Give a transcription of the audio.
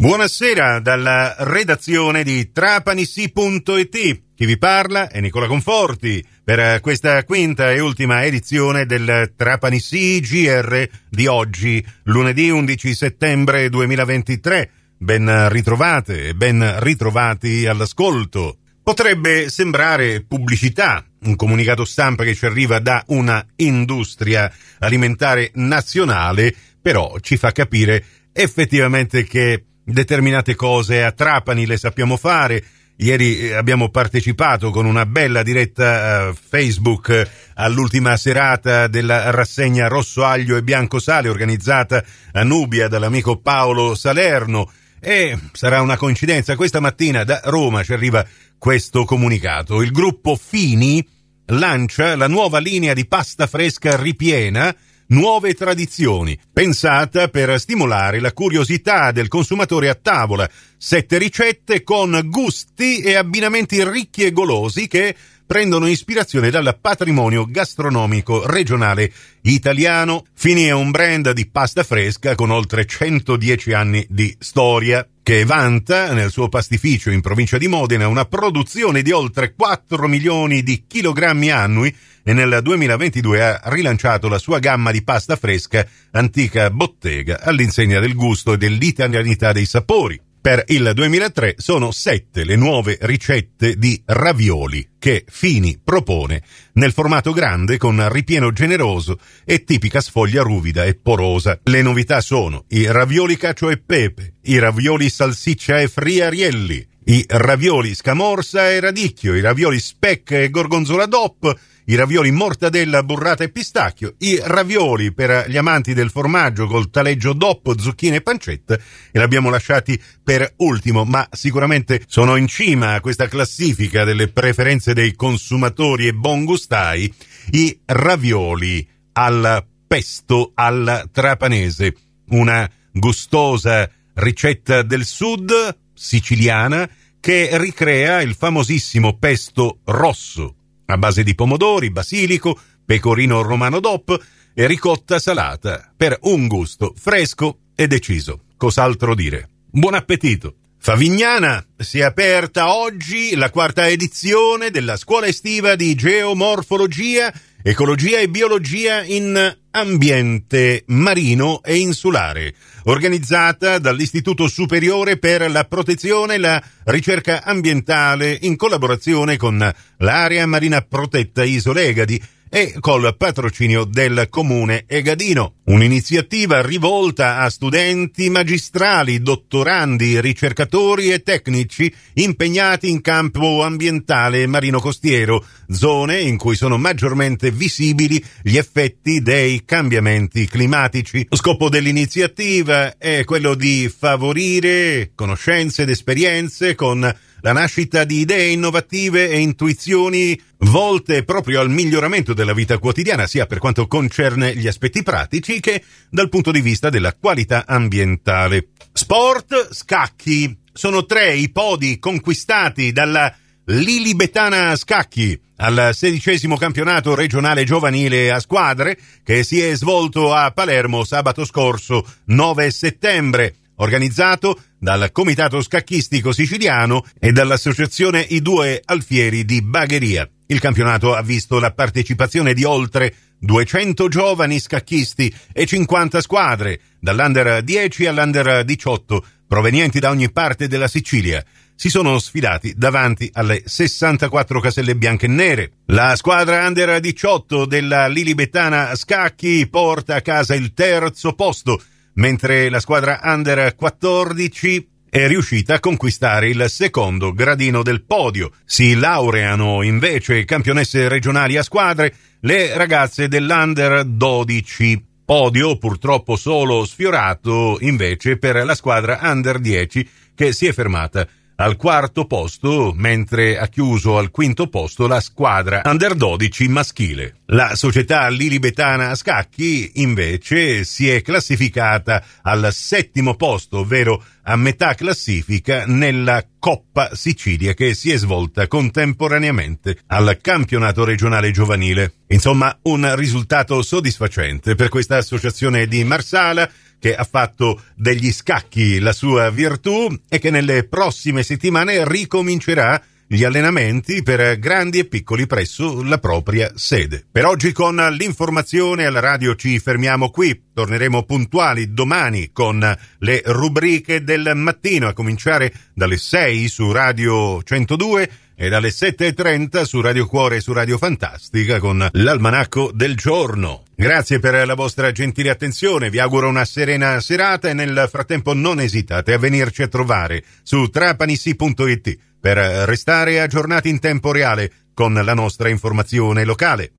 Buonasera dalla redazione di trapanissi.it. Chi vi parla è Nicola Conforti per questa quinta e ultima edizione del Trapanissi GR di oggi, lunedì 11 settembre 2023. Ben ritrovate e ben ritrovati all'ascolto. Potrebbe sembrare pubblicità, un comunicato stampa che ci arriva da una industria alimentare nazionale, però ci fa capire effettivamente che determinate cose a Trapani le sappiamo fare. Ieri eh, abbiamo partecipato con una bella diretta uh, Facebook all'ultima serata della rassegna Rosso Aglio e Bianco Sale organizzata a Nubia dall'amico Paolo Salerno e sarà una coincidenza. Questa mattina da Roma ci arriva questo comunicato. Il gruppo Fini lancia la nuova linea di pasta fresca ripiena Nuove tradizioni, pensata per stimolare la curiosità del consumatore a tavola. Sette ricette con gusti e abbinamenti ricchi e golosi che prendono ispirazione dal patrimonio gastronomico regionale italiano. Fini è un brand di pasta fresca con oltre 110 anni di storia che vanta nel suo pastificio in provincia di Modena una produzione di oltre 4 milioni di chilogrammi annui e nel 2022 ha rilanciato la sua gamma di pasta fresca antica bottega all'insegna del gusto e dell'italianità dei sapori. Per il 2003 sono sette le nuove ricette di ravioli che Fini propone nel formato grande con ripieno generoso e tipica sfoglia ruvida e porosa. Le novità sono i ravioli cacio e pepe, i ravioli salsiccia e friarielli, i ravioli scamorsa e radicchio, i ravioli speck e gorgonzola DOP, i ravioli mortadella, burrata e pistacchio, i ravioli per gli amanti del formaggio col taleggio DOP, zucchine e pancetta e l'abbiamo lasciati per ultimo, ma sicuramente sono in cima a questa classifica delle preferenze dei consumatori e buon gustai, i ravioli al pesto alla trapanese, una gustosa ricetta del sud siciliana che ricrea il famosissimo pesto rosso a base di pomodori, basilico, pecorino romano DOP e ricotta salata per un gusto fresco e deciso. Cos'altro dire? Buon appetito! Favignana si è aperta oggi la quarta edizione della scuola estiva di geomorfologia, ecologia e biologia in ambiente marino e insulare, organizzata dall'Istituto Superiore per la Protezione e la Ricerca Ambientale in collaborazione con l'Area Marina Protetta Isole Egadi e col patrocinio del comune Egadino. Un'iniziativa rivolta a studenti magistrali, dottorandi, ricercatori e tecnici impegnati in campo ambientale e marino costiero, zone in cui sono maggiormente visibili gli effetti dei cambiamenti climatici. Lo scopo dell'iniziativa è quello di favorire conoscenze ed esperienze con la nascita di idee innovative e intuizioni volte proprio al miglioramento della vita quotidiana, sia per quanto concerne gli aspetti pratici che dal punto di vista della qualità ambientale. Sport, scacchi. Sono tre i podi conquistati dalla Lilibetana Scacchi al sedicesimo campionato regionale giovanile a squadre che si è svolto a Palermo sabato scorso 9 settembre organizzato dal Comitato Scacchistico Siciliano e dall'Associazione I Due Alfieri di Bagheria. Il campionato ha visto la partecipazione di oltre 200 giovani scacchisti e 50 squadre, dall'Under 10 all'Under 18, provenienti da ogni parte della Sicilia. Si sono sfidati davanti alle 64 caselle bianche e nere. La squadra Under 18 della Lilibetana Scacchi porta a casa il terzo posto mentre la squadra Under 14 è riuscita a conquistare il secondo gradino del podio. Si laureano invece campionesse regionali a squadre le ragazze dell'Under 12. Podio purtroppo solo sfiorato invece per la squadra Under 10 che si è fermata al quarto posto, mentre ha chiuso al quinto posto la squadra Under 12 maschile. La società lilibetana a scacchi, invece, si è classificata al settimo posto, ovvero a metà classifica, nella Coppa Sicilia che si è svolta contemporaneamente al campionato regionale giovanile. Insomma, un risultato soddisfacente per questa associazione di Marsala che ha fatto degli scacchi la sua virtù e che nelle prossime settimane ricomincerà gli allenamenti per grandi e piccoli presso la propria sede. Per oggi con l'informazione alla radio ci fermiamo qui, torneremo puntuali domani con le rubriche del mattino a cominciare dalle 6 su Radio 102 e dalle 7.30 su Radio Cuore e su Radio Fantastica con l'almanacco del giorno. Grazie per la vostra gentile attenzione, vi auguro una serena serata e nel frattempo non esitate a venirci a trovare su trapanissi.it per restare aggiornati in tempo reale con la nostra informazione locale.